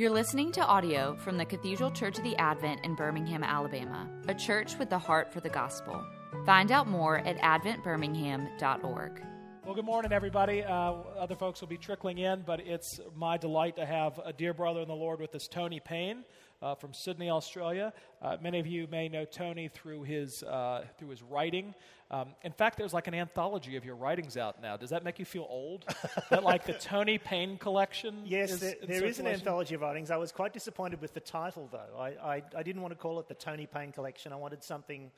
You're listening to audio from the Cathedral Church of the Advent in Birmingham, Alabama, a church with the heart for the gospel. Find out more at adventbirmingham.org. Well, good morning, everybody. Uh, other folks will be trickling in, but it's my delight to have a dear brother in the Lord with us, Tony Payne. Uh, from Sydney, Australia. Uh, many of you may know Tony through his uh, through his writing. Um, in fact, there's like an anthology of your writings out now. Does that make you feel old? that like the Tony Payne collection? Yes, is there, there is an anthology of writings. I was quite disappointed with the title, though. I, I, I didn't want to call it the Tony Payne Collection. I wanted something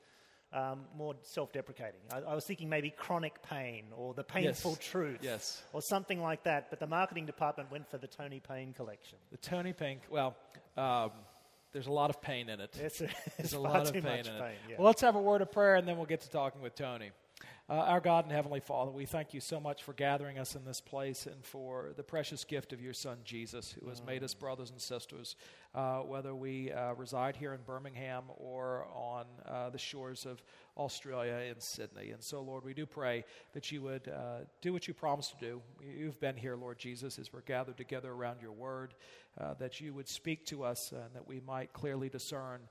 um, more self-deprecating. I, I was thinking maybe Chronic Pain or The Painful Yes. Truth, Yes. or something like that. But the marketing department went for the Tony Payne Collection. The Tony Payne. Well, um, there's a lot of pain in it. It's, There's it's a lot of pain in it. pain. Yeah. Well, let's have a word of prayer and then we'll get to talking with Tony. Uh, our God and Heavenly Father, we thank you so much for gathering us in this place and for the precious gift of your Son, Jesus, who has made us brothers and sisters, uh, whether we uh, reside here in Birmingham or on uh, the shores of Australia in Sydney. And so, Lord, we do pray that you would uh, do what you promised to do. You've been here, Lord Jesus, as we're gathered together around your word, uh, that you would speak to us and that we might clearly discern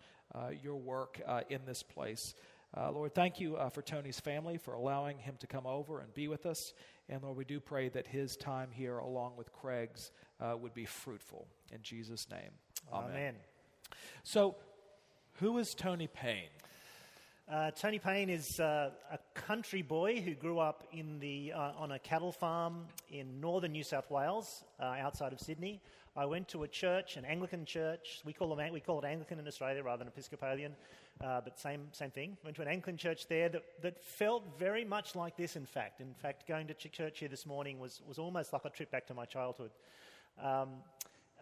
your work in this place. Uh, Lord, thank you uh, for Tony's family for allowing him to come over and be with us. And Lord, we do pray that his time here, along with Craig's, uh, would be fruitful. In Jesus' name, amen. Amen. So, who is Tony Payne? Uh, Tony Payne is uh, a country boy who grew up in the, uh, on a cattle farm in northern New South Wales, uh, outside of Sydney. I went to a church, an Anglican church. We call, them, we call it Anglican in Australia rather than Episcopalian, uh, but same, same thing. Went to an Anglican church there that, that felt very much like this, in fact. In fact, going to ch- church here this morning was, was almost like a trip back to my childhood. Um,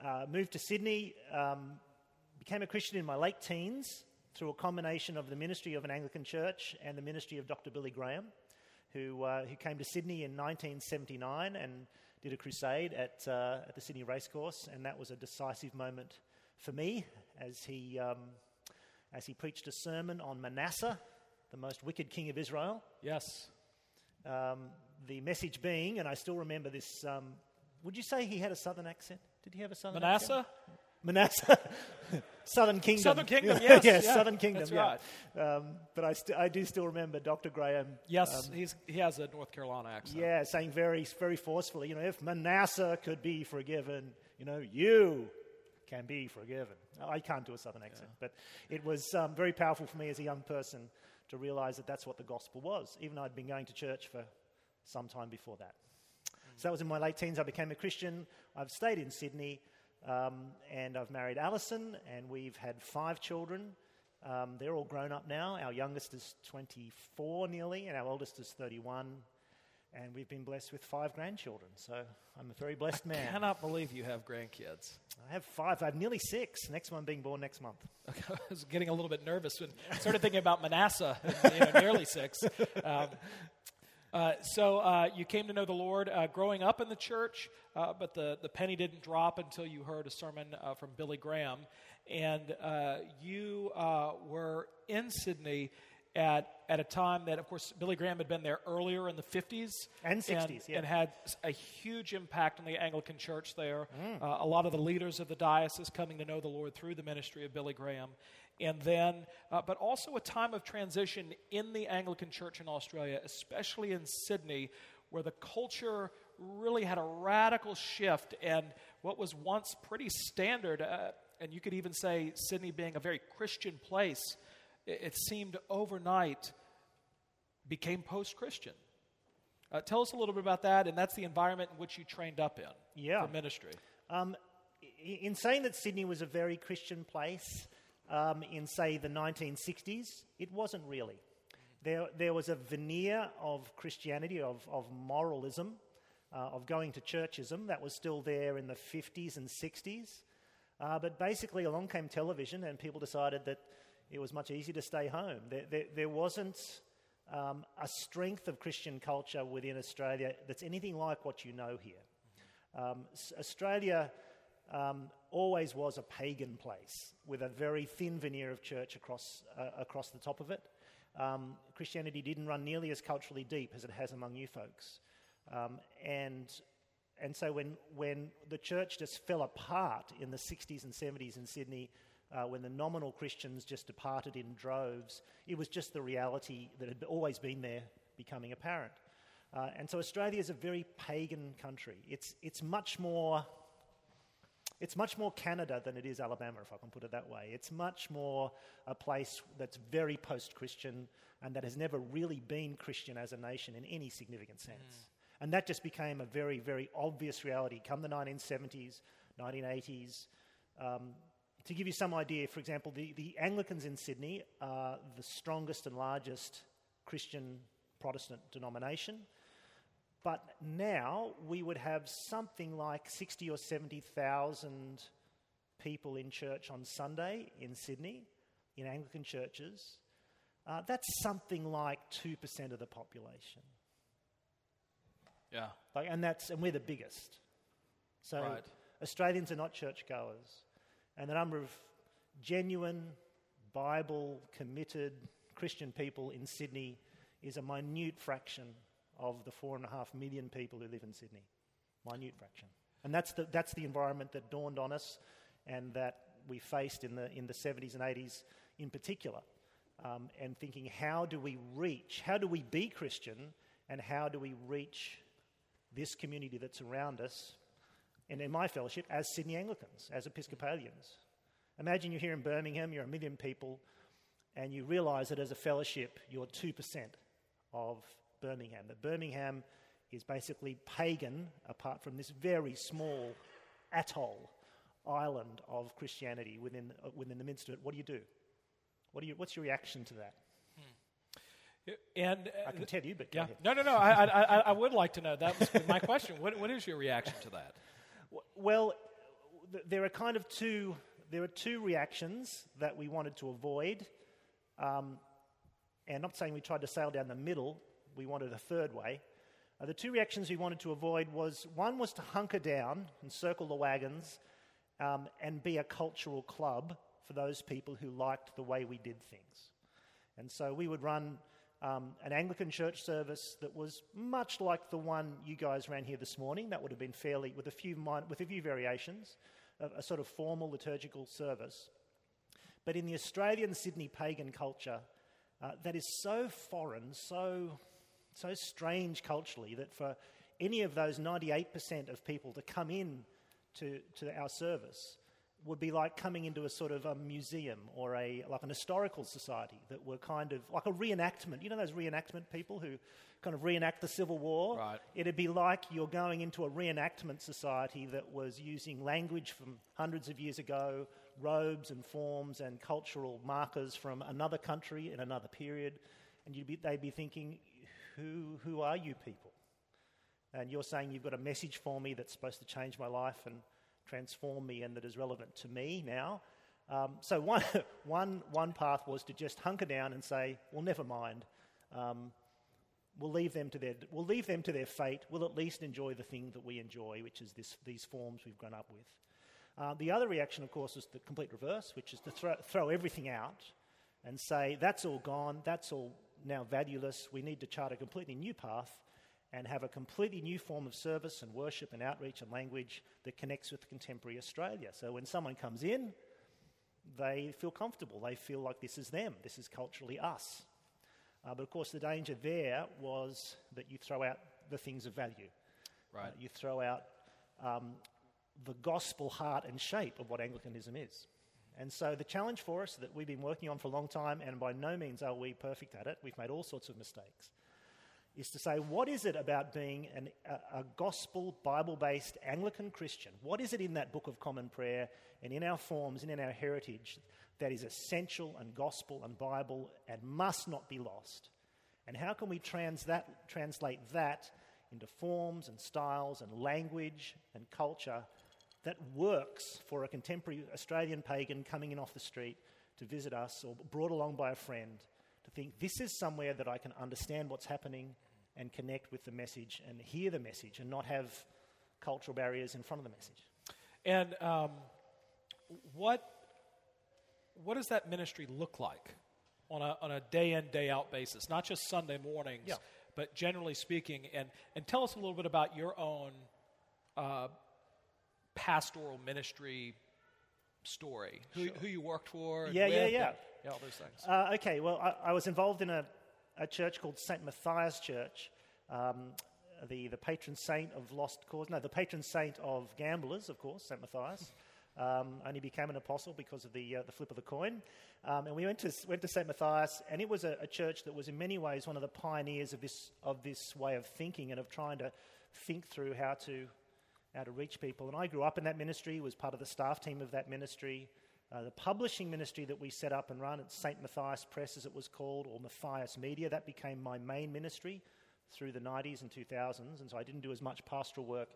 uh, moved to Sydney, um, became a Christian in my late teens through a combination of the ministry of an Anglican church and the ministry of Dr. Billy Graham, who, uh, who came to Sydney in 1979 and did a crusade at, uh, at the Sydney Racecourse. And that was a decisive moment for me as he, um, as he preached a sermon on Manasseh, the most wicked king of Israel. Yes. Um, the message being, and I still remember this, um, would you say he had a southern accent? Did he have a southern accent? Manasseh? Manasseh, Southern Kingdom. Southern Kingdom, yes, yes, yeah, Southern Kingdom. that's yeah. right. Um, but I, st- I do still remember Dr. Graham. Yes, um, he's, he has a North Carolina accent. yeah, saying very, very forcefully, you know, if Manasseh could be forgiven, you know, you can be forgiven. I can't do a Southern accent, but it was um, very powerful for me as a young person to realize that that's what the gospel was, even though I'd been going to church for some time before that. So that was in my late teens. I became a Christian. I've stayed in Sydney, um, and I've married Alison, and we've had five children. Um, they're all grown up now. Our youngest is 24 nearly, and our oldest is 31. And we've been blessed with five grandchildren. So I'm a very blessed man. I man. cannot believe you have grandkids. I have five. I have nearly six. Next one being born next month. I was getting a little bit nervous when I started thinking about Manasseh, you know, nearly six. Um, uh, so uh, you came to know the Lord uh, growing up in the church, uh, but the, the penny didn't drop until you heard a sermon uh, from Billy Graham. And uh, you uh, were in Sydney at, at a time that, of course, Billy Graham had been there earlier in the 50s. And 60s, yeah. And had a huge impact on the Anglican church there. Uh, a lot of the leaders of the diocese coming to know the Lord through the ministry of Billy Graham. And then, uh, but also a time of transition in the Anglican church in Australia, especially in Sydney, where the culture really had a radical shift. And what was once pretty standard, uh, and you could even say Sydney being a very Christian place, it, it seemed overnight became post Christian. Uh, tell us a little bit about that, and that's the environment in which you trained up in Yeah. for ministry. Um, in saying that Sydney was a very Christian place um, in, say, the 1960s, it wasn't really. There, there was a veneer of Christianity, of, of moralism, uh, of going to churchism that was still there in the 50s and 60s. Uh, but basically, along came television, and people decided that it was much easier to stay home. There, there, there wasn't um, a strength of Christian culture within Australia that's anything like what you know here. Um, Australia um, always was a pagan place with a very thin veneer of church across, uh, across the top of it. Um, Christianity didn't run nearly as culturally deep as it has among you folks. Um, and and so when, when the church just fell apart in the 60s and 70s in Sydney, uh, when the nominal Christians just departed in droves, it was just the reality that had always been there becoming apparent. Uh, and so Australia is a very pagan country. It's, it's much more. It's much more Canada than it is Alabama, if I can put it that way. It's much more a place that's very post Christian and that has never really been Christian as a nation in any significant sense. Mm. And that just became a very, very obvious reality come the 1970s, 1980s. Um, to give you some idea, for example, the, the Anglicans in Sydney are the strongest and largest Christian Protestant denomination. But now we would have something like 60 or 70,000 people in church on Sunday in Sydney, in Anglican churches. Uh, that's something like 2% of the population. Yeah. Like, and, that's, and we're the biggest. So right. Australians are not churchgoers. And the number of genuine, Bible committed Christian people in Sydney is a minute fraction of the four and a half million people who live in Sydney. Minute fraction. And that's the, that's the environment that dawned on us and that we faced in the, in the 70s and 80s in particular. Um, and thinking, how do we reach, how do we be Christian, and how do we reach this community that's around us, and in my fellowship, as Sydney Anglicans, as Episcopalians? Imagine you're here in Birmingham, you're a million people, and you realise that as a fellowship, you're 2% of Birmingham. That Birmingham is basically pagan apart from this very small atoll island of Christianity within, uh, within the midst of it. What do you do? What do you, what's your reaction to that? Hmm. And uh, I can tell you, but yeah, no, no, no. I, I, I would like to know. That was my question. What, what is your reaction to that? Well, there are kind of two. There are two reactions that we wanted to avoid, um, and I'm not saying we tried to sail down the middle we wanted a third way. Uh, the two reactions we wanted to avoid was one was to hunker down and circle the wagons um, and be a cultural club for those people who liked the way we did things. And so we would run um, an Anglican church service that was much like the one you guys ran here this morning. That would have been fairly, with a few, with a few variations, a, a sort of formal liturgical service. But in the Australian Sydney pagan culture, uh, that is so foreign, so so strange culturally that for any of those 98% of people to come in to, to our service would be like coming into a sort of a museum or a like an historical society that were kind of like a reenactment. You know those reenactment people who kind of reenact the Civil War? Right. It'd be like you're going into a reenactment society that was using language from hundreds of years ago, robes and forms and cultural markers from another country in another period. And you'd be, they'd be thinking, who, who are you people? And you're saying you've got a message for me that's supposed to change my life and transform me and that is relevant to me now. Um, so, one, one, one path was to just hunker down and say, well, never mind. Um, we'll, leave them to their, we'll leave them to their fate. We'll at least enjoy the thing that we enjoy, which is this, these forms we've grown up with. Uh, the other reaction, of course, is the complete reverse, which is to throw, throw everything out and say, that's all gone, that's all now valueless. We need to chart a completely new path and have a completely new form of service and worship and outreach and language that connects with contemporary Australia. So when someone comes in, they feel comfortable. They feel like this is them, this is culturally us. Uh, but of course, the danger there was that you throw out the things of value. Right. Uh, you throw out um, the gospel heart and shape of what Anglicanism is. And so the challenge for us that we've been working on for a long time, and by no means are we perfect at it, we've made all sorts of mistakes, is to say, what is it about being an, a, a gospel, Bible based Anglican Christian? What is it in that Book of Common Prayer and in our forms and in our heritage that is essential and gospel and Bible and must not be lost? And how can we trans that, translate that into forms and styles and language and culture that works for a contemporary Australian pagan coming in off the street to visit us or brought along by a friend to think this is somewhere that I can understand what's happening and connect with the message and hear the message and not have cultural barriers in front of the message. And um, what, what does that ministry look like on a, on a day in, day out basis? Not just Sunday mornings, yeah. but generally speaking. And, and tell us a little bit about your own uh, pastoral ministry story? Who, who you worked for? and Yeah, yeah, yeah. yeah, all those things. Uh, okay, well, I, I was involved in a, a church called St. Matthias Church, um, the, the patron saint of lost cause. No, the patron saint of gamblers, of course, St. Matthias. Um, only became an apostle because of the, uh, the flip of the coin. Um, and we went to, went to St. Matthias, and it was a, a church that was in many ways one of the pioneers of this, of this way of thinking and of trying to think through how to, how to reach people. And I grew up in that ministry, was part of the staff team of that ministry. Uh, the publishing ministry that we set up and run at St. Matthias Press, as it was called, or Matthias Media, that became my main ministry through the 90s and 2000s. And so I didn't do as much pastoral work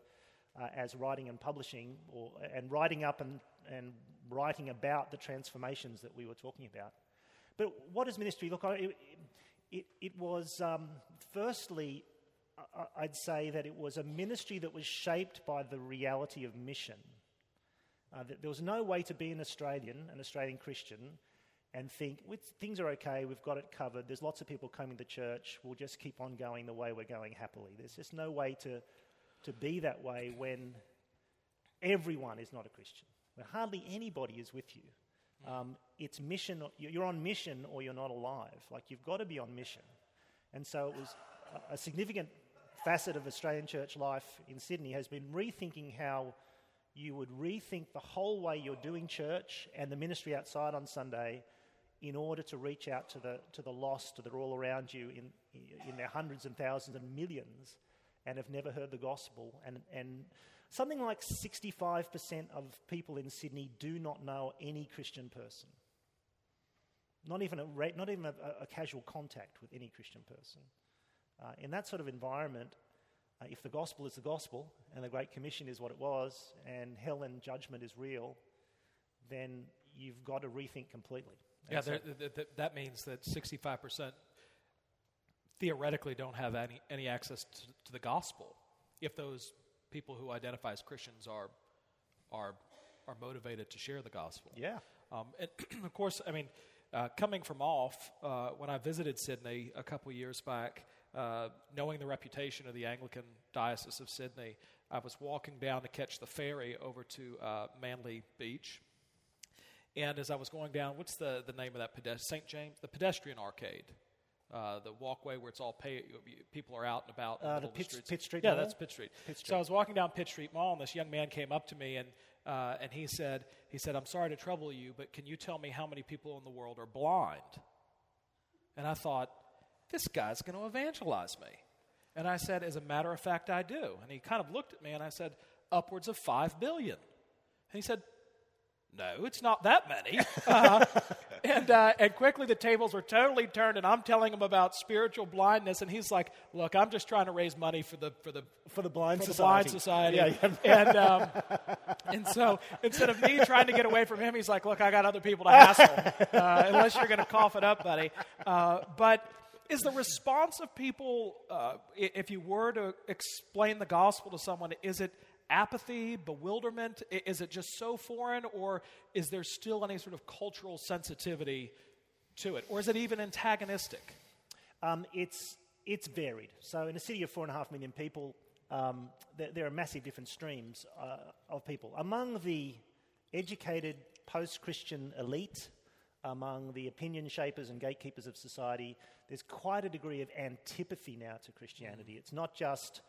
uh, as writing and publishing, or, and writing up and, and writing about the transformations that we were talking about. But what does ministry look like? It, it, it was, um, firstly, I'd say that it was a ministry that was shaped by the reality of mission. Uh, there was no way to be an Australian, an Australian Christian, and think things are okay, we've got it covered, there's lots of people coming to church, we'll just keep on going the way we're going happily. There's just no way to, to be that way when everyone is not a Christian, when hardly anybody is with you. Um, it's mission, you're on mission or you're not alive. Like you've got to be on mission. And so it was a significant facet of Australian church life in Sydney has been rethinking how you would rethink the whole way you're doing church and the ministry outside on Sunday in order to reach out to the, to the lost that are all around you in, in their hundreds and thousands and millions and have never heard the gospel. And, and something like 65% of people in Sydney do not know any Christian person. Not even a, not even a, a casual contact with any Christian person. Uh, in that sort of environment, uh, if the gospel is the gospel and the Great Commission is what it was and hell and judgment is real, then you've got to rethink completely. Yeah, so- th- th- that means that 65% theoretically don't have any, any access to, to the gospel if those people who identify as Christians are, are, are motivated to share the gospel. yeah. Um, and of course, I mean, uh, coming from off, uh, when I visited Sydney a couple years back, uh, knowing the reputation of the Anglican Diocese of Sydney, I was walking down to catch the ferry over to uh, Manly Beach. And as I was going down, what's the, the name of that pedestrian? St. James? The pedestrian arcade. Uh, the walkway where it's all pay, people are out and about. Uh, middle the Pitt- Pitt Street Yeah, Mall? that's Pitt Street. Pitt So I was walking down Pitt Street Mall, and this young man came up to me, and uh, and he said, he said, "I'm sorry to trouble you, but can you tell me how many people in the world are blind?" And I thought, this guy's going to evangelize me. And I said, as a matter of fact, I do. And he kind of looked at me, and I said, upwards of five billion. And he said, no, it's not that many. Uh, and, uh, and quickly the tables were totally turned, and I'm telling him about spiritual blindness, and he's like, "Look, I'm just trying to raise money for the for the For the blind for the society. blind society." Yeah, yeah. And um, and so instead of me trying to get away from him, he's like, "Look, I got other people to hassle, uh, unless you're going to cough it up, buddy." Uh, but is the response of people, uh, if you were to explain the gospel to someone, is it apathy, bewilderment? Is it just so foreign, or is there still any sort of cultural sensitivity to it, or is it even antagonistic? Um, it's, it's varied. So, in a city of four and a half million people, um, there, there are massive different streams uh, of people. Among the educated post Christian elite, among the opinion shapers and gatekeepers of society, there's quite a degree of antipathy now to Christianity. It's not just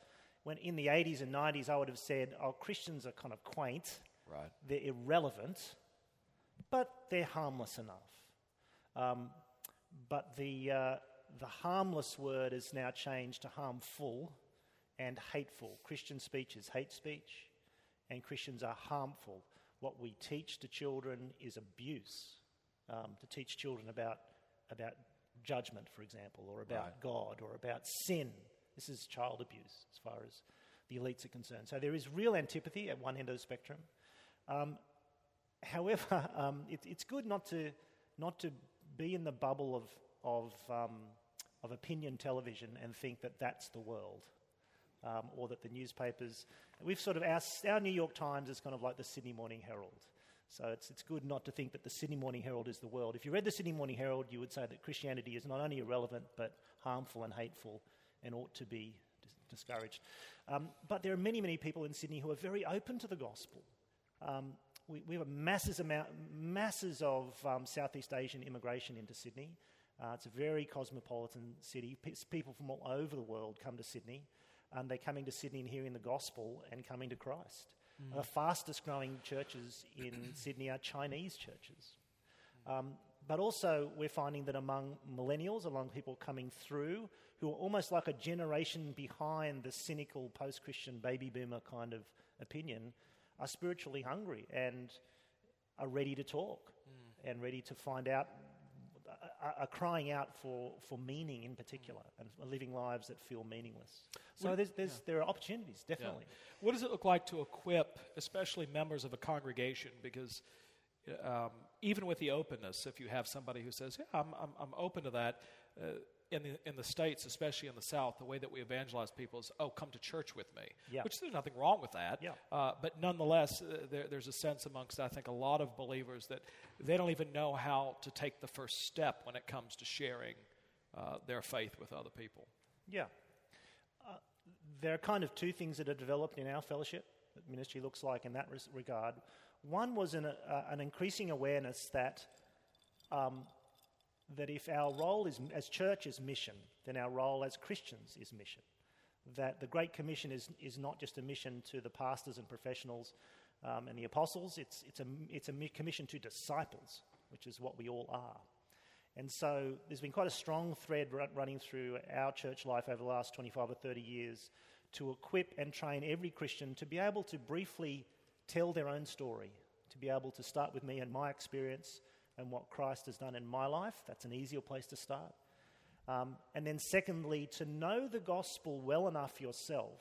when in the 80s and 90s I would have said, oh, Christians are kind of quaint, Right. they're irrelevant, but they're harmless enough. Um, but the, uh, the harmless word is now changed to harmful and hateful. Christian speech is hate speech, and Christians are harmful. What we teach to children is abuse. Um, to teach children about, about judgment, for example, or about Right. God, or about sin. This is child abuse as far as the elites are concerned. So there is real antipathy at one end of the spectrum. Um, however, um, it, it's good not to, not to be in the bubble of, of, um, of opinion television and think that that's the world. Um, or that the newspapers, we've sort of, our, our New York Times is kind of like the Sydney Morning Herald. So it's, it's good not to think that the Sydney Morning Herald is the world. If you read the Sydney Morning Herald, you would say that Christianity is not only irrelevant, but harmful and hateful and ought to be dis- discouraged. Um, but there are many, many people in Sydney who are very open to the gospel. Um, we, we, have a masses, amount, masses of um, Southeast Asian immigration into Sydney. Uh, it's a very cosmopolitan city. P- people from all over the world come to Sydney, and they're coming to Sydney and hearing the gospel and coming to Christ. Mm. The fastest growing churches in Sydney are Chinese churches. Um, but also, we're finding that among millennials, among people coming through, who are almost like a generation behind the cynical post Christian baby boomer kind of opinion, are spiritually hungry and are ready to talk mm. and ready to find out, are, crying out for, for meaning in particular and living lives that feel meaningless. So there's, there's, yeah. there are opportunities, definitely. Yeah. What does it look like to equip, especially members of a congregation? Because um, even with the openness, if you have somebody who says, "Yeah, I'm, I'm, I'm open to that," uh, in the in the states, especially in the South, the way that we evangelize people is, "Oh, come to church with me," yeah. which there's nothing wrong with that. Yeah. Uh, but nonetheless, uh, there, there's a sense amongst I think a lot of believers that they don't even know how to take the first step when it comes to sharing uh, their faith with other people. Yeah. Uh, there are kind of two things that are developed in our fellowship that ministry looks like in that regard. One was an, uh, an increasing awareness that, um, that if our role is, as church is mission, then our role as Christians is mission. That the Great Commission is, is not just a mission to the pastors and professionals um, and the apostles, it's, it's, a, it's a commission to disciples, which is what we all are. And so there's been quite a strong thread running through our church life over the last 25 or 30 years to equip and train every Christian to be able to briefly tell their own story, to be able to start with me and my experience and what Christ has done in my life. That's an easier place to start. Um, and then, secondly, to know the gospel well enough yourself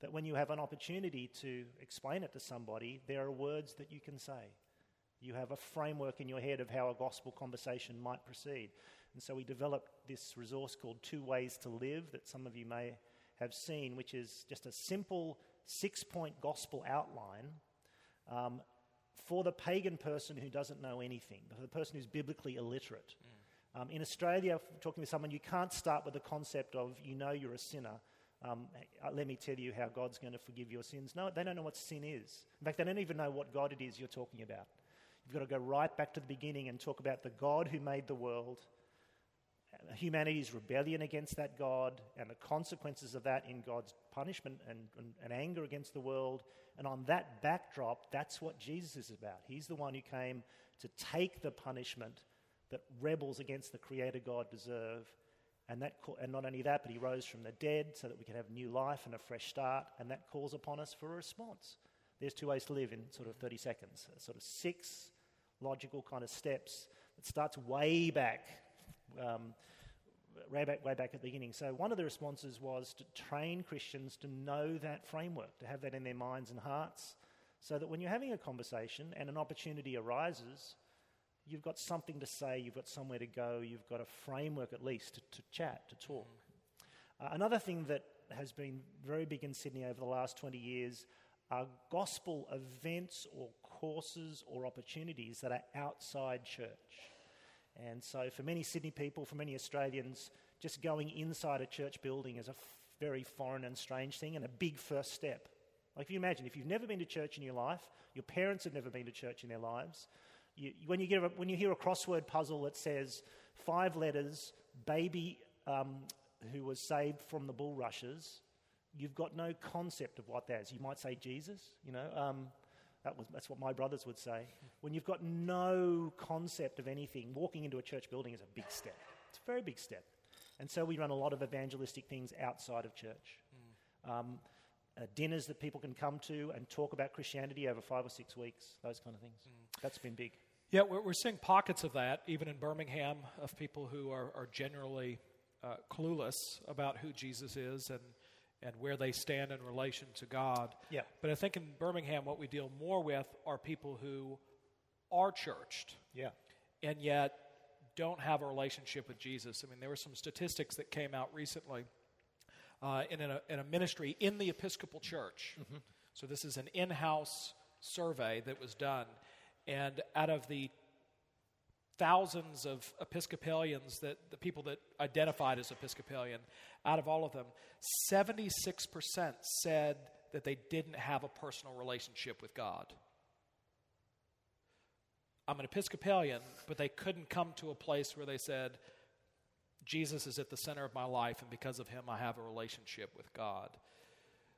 that when you have an opportunity to explain it to somebody, there are words that you can say. You have a framework in your head of how a gospel conversation might proceed. And so we developed this resource called Two Ways to Live that some of you may have seen, which is just a simple six point gospel outline um, for the pagan person who doesn't know anything, for the person who's biblically illiterate. Mm. Um, in Australia, talking to someone, you can't start with the concept of you know you're a sinner. Um, uh, let me tell you how God's going to forgive your sins. No, they don't know what sin is. In fact, they don't even know what God it is you're talking about. You've got to go right back to the beginning and talk about the God who made the world, humanity's rebellion against that God and the consequences of that in God's punishment and, and, and, anger against the world. And on that backdrop, that's what Jesus is about. He's the one who came to take the punishment that rebels against the Creator God deserve. And, that, and not only that, but he rose from the dead so that we can have new life and a fresh start. And that calls upon us for a response. There's two ways to live in sort of 30 seconds. Sort of six logical kind of steps that starts way back um, way back, way back at the beginning. So one of the responses was to train Christians to know that framework, to have that in their minds and hearts, so that when you're having a conversation and an opportunity arises, you've got something to say, you've got somewhere to go, you've got a framework at least to, to chat, to talk. Uh, another thing that has been very big in Sydney over the last 20 years are gospel events or courses or opportunities that are outside church. And so, for many Sydney people, for many Australians, just going inside a church building is a f- very foreign and strange thing and a big first step. Like, if you imagine, if you've never been to church in your life, your parents have never been to church in their lives, you, when, you get a, when you hear a crossword puzzle that says five letters, baby um, who was saved from the bulrushes, you've got no concept of what that is. You might say Jesus, you know. Um, that was, that's what my brothers would say. When you've got no concept of anything, walking into a church building is a big step. It's a very big step. And so we run a lot of evangelistic things outside of church. Mm. Um, uh, dinners that people can come to and talk about Christianity over five or six weeks, those kind of things. Mm. That's been big. Yeah, we're, we're seeing pockets of that, even in Birmingham, of people who are, are generally uh, clueless about who Jesus is and and where they stand in relation to God. Yeah. But I think in Birmingham, what we deal more with are people who are churched. Yeah. And yet don't have a relationship with Jesus. I mean, there were some statistics that came out recently uh, in, a, in, a, ministry in the Episcopal Church. Mm-hmm. So this is an in house survey that was done. And out of the thousands of Episcopalians that the people that identified as Episcopalian, out of all of them, 76% said that they didn't have a personal relationship with God. I'm an Episcopalian, but they couldn't come to a place where they said, Jesus is at the center of my life, and because of him, I have a relationship with God.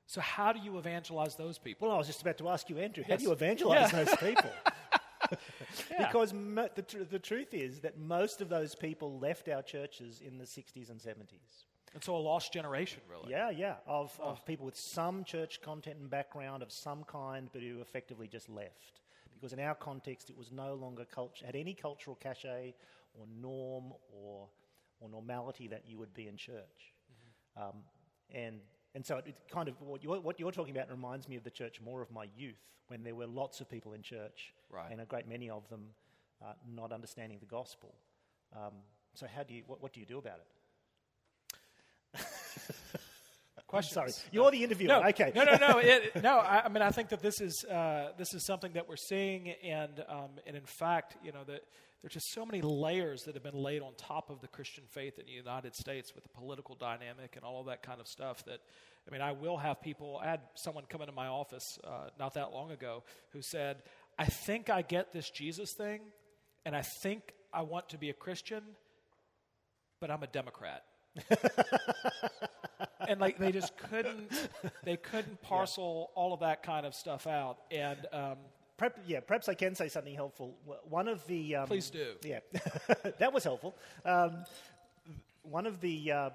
So, how do you evangelize those people? Well, I was just about to ask you, Andrew, how Yes. do you evangelize Yeah. those people? Yeah. Because mo- the, tr- the truth is that most of those people left our churches in the 60s and 70s. And so, a lost generation, really. Yeah, yeah, of, of people with some church content and background of some kind, but who effectively just left. Because in our context, it was no longer culture, had any cultural cachet or norm or, or normality that you would be in church. Um, and, and so it, it kind of, what you're, what you're talking about reminds me of the church more of my youth, when there were lots of people in church, Right. and a great many of them uh, not understanding the gospel. Um, so how do you, what, what do you do about it? Question. Sorry, you're the interviewer. No, okay. no, no, no. It, no, I, I mean, I think that this is uh, this is something that we're seeing, and um, and in fact, you know, that there's just so many layers that have been laid on top of the Christian faith in the United States with the political dynamic and all of that kind of stuff. That I mean, I will have people. I had someone come into my office uh, not that long ago who said, "I think I get this Jesus thing, and I think I want to be a Christian, but I'm a Democrat." and like they just couldn't they couldn't parcel all of that kind of stuff out and um, Perhaps, yeah, perhaps I can say something helpful. One of the um, Please do. Yeah, that was helpful. Um, one of the uh,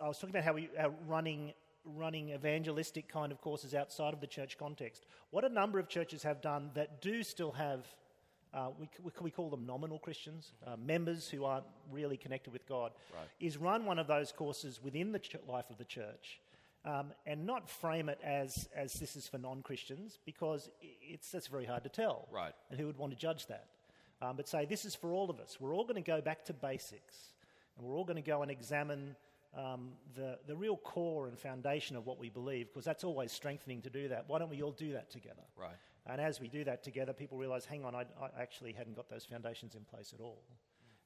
I was talking about how we are running running evangelistic kind of courses outside of the church context. What a number of churches have done that do still have. Uh, we, we, we call them nominal Christians, uh, members who aren't really connected with God, Right. is run one of those courses within the ch- life of the church um, and not frame it as, as this is for non Christians because it's, that's very hard to tell. Right. And who would want to judge that? Um, but say this is for all of us. We're all going to go back to basics and we're all going to go and examine um, the, the real core and foundation of what we believe because that's always strengthening to do that. Why don't we all do that together? right And as we do that together, people realize, hang on, I, I actually hadn't got those foundations in place at all.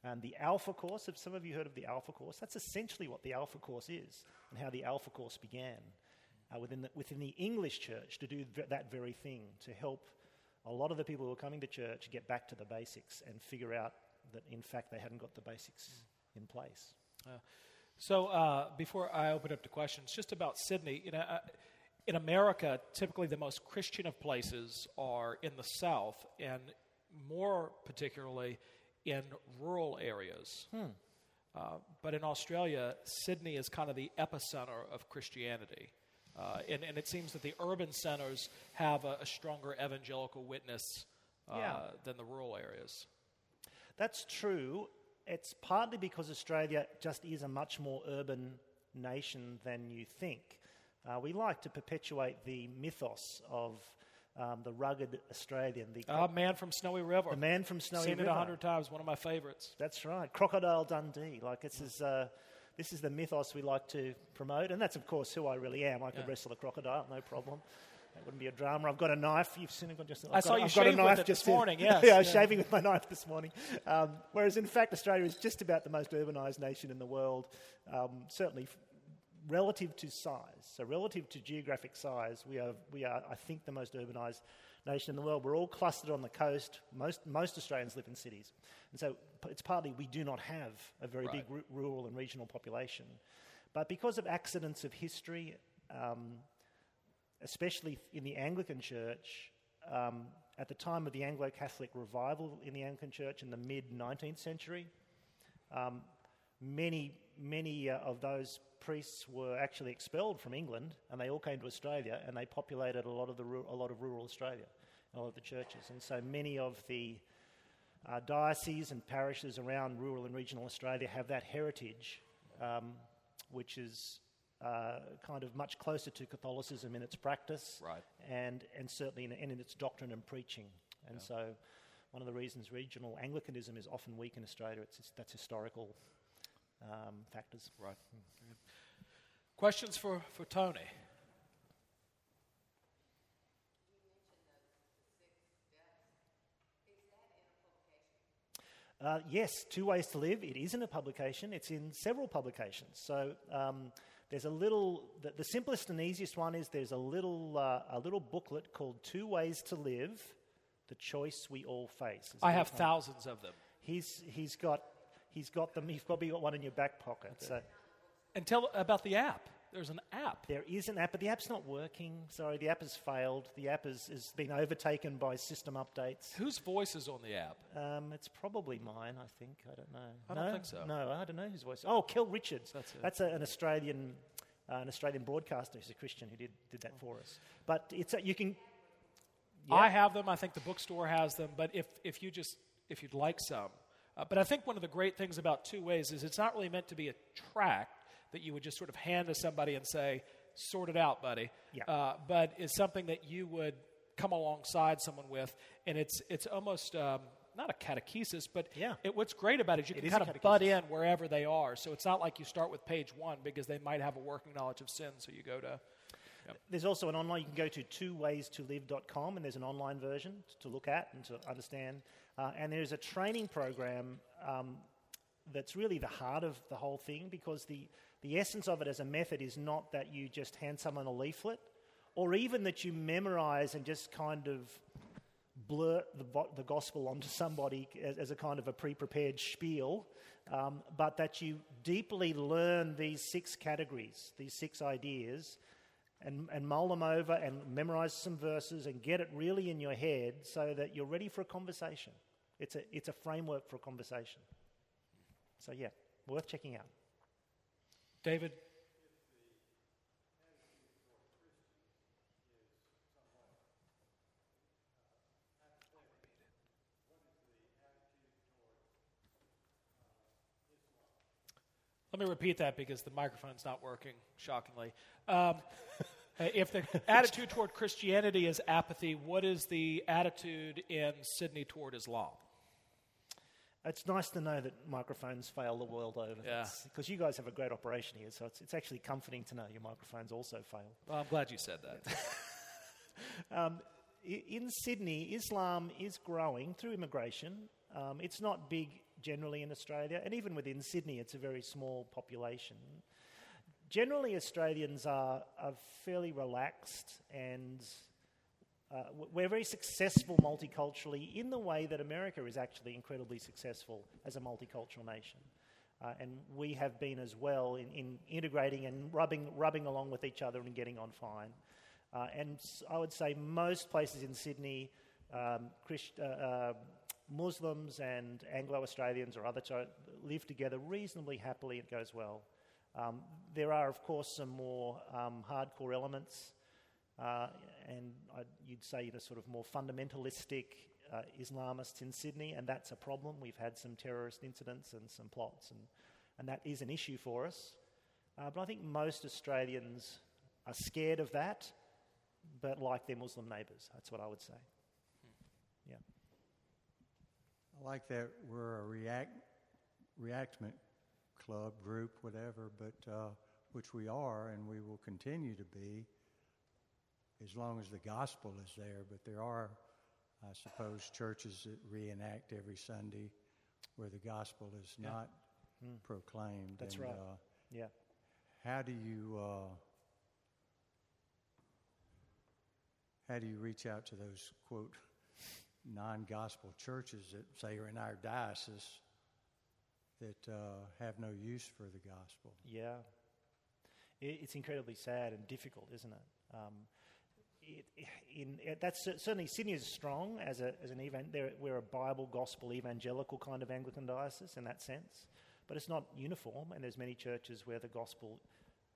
And the Alpha Course, have some of you heard of the Alpha Course? That's essentially what the Alpha Course is and how the Alpha Course began uh, within, the, within the English church to do v- that very thing, to help a lot of the people who are coming to church get back to the basics and figure out that, in fact, they hadn't got the basics in place. so uh, before i open up to questions just about sydney you know uh, in america typically the most christian of places are in the south and more particularly in rural areas uh, but in australia sydney is kind of the epicenter of christianity uh, and, and it seems that the urban centers have a, a stronger evangelical witness uh, Yeah. than the rural areas That's true. It's partly because Australia just is a much more urban nation than you think. Uh, we like to perpetuate the mythos of um, the rugged Australian, the, uh, man from snowy river the man from Snowy seen it River. a hundred times one of my favorites That's right, Crocodile Dundee. Like this is uh, this is the mythos we like to promote, and that's of course who I really am. I could Yeah. wrestle a crocodile, no problem. That wouldn't be a drama. I've got a knife. You've seen it. Just, I've I got, saw you I've got a knife it just this morning, yes, yeah, I was yeah. shaving with my knife this morning. Um, whereas in fact, Australia is just about the most urbanised nation in the world, um, certainly relative to size. So relative to geographic size, we are we are I think the most urbanised nation in the world. We're all clustered on the coast. Most most Australians live in cities, and so it's partly we do not have a very Right. big ru- rural and regional population, but because of accidents of history. Um, especially in the Anglican Church, um, at the time of the Anglo Catholic revival in the Anglican Church in the mid 19th century, um, many, many uh, of those priests were actually expelled from England and they all came to Australia and they populated a lot of, the, ru- a lot of rural Australia, a lot of the churches. And so many of the uh, dioceses and parishes around rural and regional Australia have that heritage, um, which is uh, kind of much closer to Catholicism in its practice Right. and, and certainly in, and in its doctrine and preaching. And so, one of the reasons regional Anglicanism is often weak in Australia, it's, it's, that's historical um, factors. Right. Questions for, for Tony? Uh, yes, Two Ways to Live. It isn't a publication, it's in several publications. So um, there's a little, the, the, simplest and easiest one is there's a little, uh, a little booklet called Two Ways to Live The Choice We All Face. I have thousands of them. He's, he's got, he's got them, you've probably got one in your back pocket. Okay. So. And tell about the app. There's an app. There is an app, but the app's not working. Sorry, the app has failed. The app has, has been overtaken by system updates. Whose voice is on the app? Um, it's probably mine, I think. I don't know. I no? don't think so. No, I don't know whose voice. Oh, Kel Richards. That's, it. That's a, an Australian, uh, an Australian broadcaster who's a Christian who did, did that for us. But it's a, you can. Yeah. I have them. I think the bookstore has them. But if, if you just if you'd like some, uh, but I think one of the great things about Two Ways is it's not really meant to be a tract that you would just sort of hand to somebody and say, sort it out, buddy. Yeah. Uh, but it's something that you would come alongside someone with, and it's it's almost um, not a catechesis, but yeah. It, what's great about it is you it can kind of butt in wherever they are. So it's not like you start with page one because they might have a working knowledge of sin. So you go to. Yep. There's also an online, you can go to twowaystolive.com and there's an online version to look at and to understand. Uh, and there's a training program um, that's really the heart of the whole thing because the, the essence of it as a method is not that you just hand someone a leaflet or even that you memorize and just kind of blurt the, the gospel onto somebody as, as, a kind of a pre prepared spiel, um, but that you deeply learn these six categories, these six ideas, and, and mull them over and memorize some verses and get it really in your head so that you're ready for a conversation. It's a, it's a framework for a conversation. So, yeah, worth checking out. David? Let me repeat that because the microphone's not working, shockingly. Um, if the attitude toward Christianity is apathy, what is the attitude in Sydney toward Islam? It's nice to know that microphones fail the world over. Yeah. Because you guys have a great operation here, so it's, it's actually comforting to know your microphones also fail. Well, I'm glad you said that. um, in Sydney, Islam is growing through immigration. Um, it's not big generally in Australia, and even within Sydney, it's a very small population. Generally, Australians are, are fairly relaxed and uh, we're very successful multiculturally in the way that America is actually incredibly successful as a multicultural nation. Uh, and we have been as well in, in, integrating and rubbing, rubbing along with each other and getting on fine. Uh, and I would say most places in Sydney, um, Christ, uh, uh, Muslims and Anglo Australians or other live together reasonably happily. It goes well. Um, there are, of course, some more um, hardcore elements. Uh, and I'd, you'd say the sort of more fundamentalistic uh, Islamists in Sydney, and that's a problem. We've had some terrorist incidents and some plots, and, and that is an issue for us. Uh, but I think most Australians are scared of that, but like their Muslim neighbours. That's what I would say. Yeah. I like that we're a react, reactment club, group, whatever, but uh, which we are and we will continue to be as long as the gospel is there. But there are, I suppose, churches that reenact every Sunday where the gospel is yeah. not mm. proclaimed. That's and, right. Uh, yeah. How do you uh, how do you reach out to those quote non-gospel churches that say are in our diocese that uh, have no use for the gospel? Yeah. It's incredibly sad and difficult, isn't it? Um, it, in, it, that's certainly Sydney is strong as, a, as an event. We're a Bible, gospel, evangelical kind of Anglican diocese in that sense, but it's not uniform. And there's many churches where the gospel.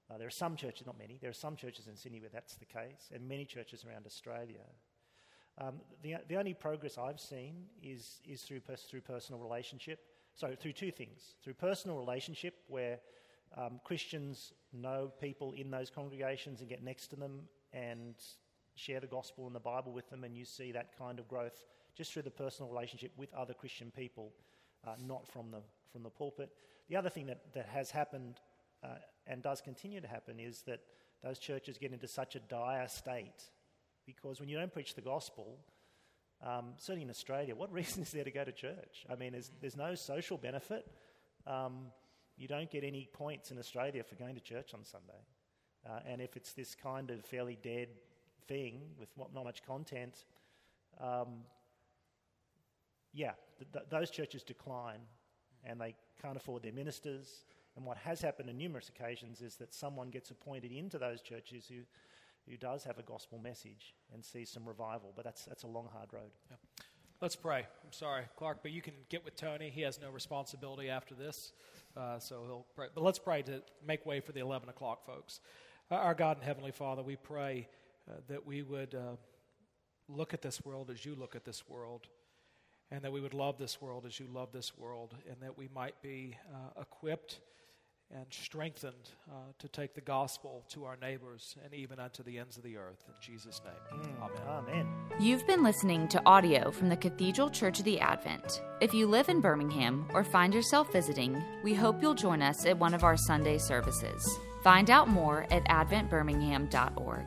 Uh, there are some churches, not many. There are some churches in Sydney where that's the case, and many churches around Australia. Um, the, the only progress I've seen is, is through, pers- through personal relationship. So, through two things through personal relationship, where um, Christians know people in those congregations and get next to them and share the gospel and the Bible with them, and you see that kind of growth just through the personal relationship with other Christian people, uh, not from the, from the pulpit. The other thing that, that has happened uh, and does continue to happen is that those churches get into such a dire state because when you don't preach the gospel, um, certainly in Australia, what reason is there to go to church? I mean, there's, there's no social benefit. Um, you don't get any points in Australia for going to church on Sunday. Uh, and if it's this kind of fairly dead thing with not much content, um, yeah, th- th- those churches decline and they can't afford their ministers. And what has happened on numerous occasions is that someone gets appointed into those churches who, who does have a gospel message and sees some revival. But that's, that's a long, hard road. Yeah. Let's pray. I'm sorry, Clark, but you can get with Tony. He has no responsibility after this, uh, so he'll pray. But let's pray to make way for the 11 o'clock folks. Uh, our God and Heavenly Father, we pray uh, that we would uh, look at this world as you look at this world, and that we would love this world as you love this world, and that we might be uh, equipped and strengthened uh, to take the gospel to our neighbors and even unto the ends of the earth. In Jesus' name, Mm. amen. Amen. You've been listening to audio from the Cathedral Church of the Advent. If you live in Birmingham or find yourself visiting, we hope you'll join us at one of our Sunday services. Find out more at adventbirmingham.org.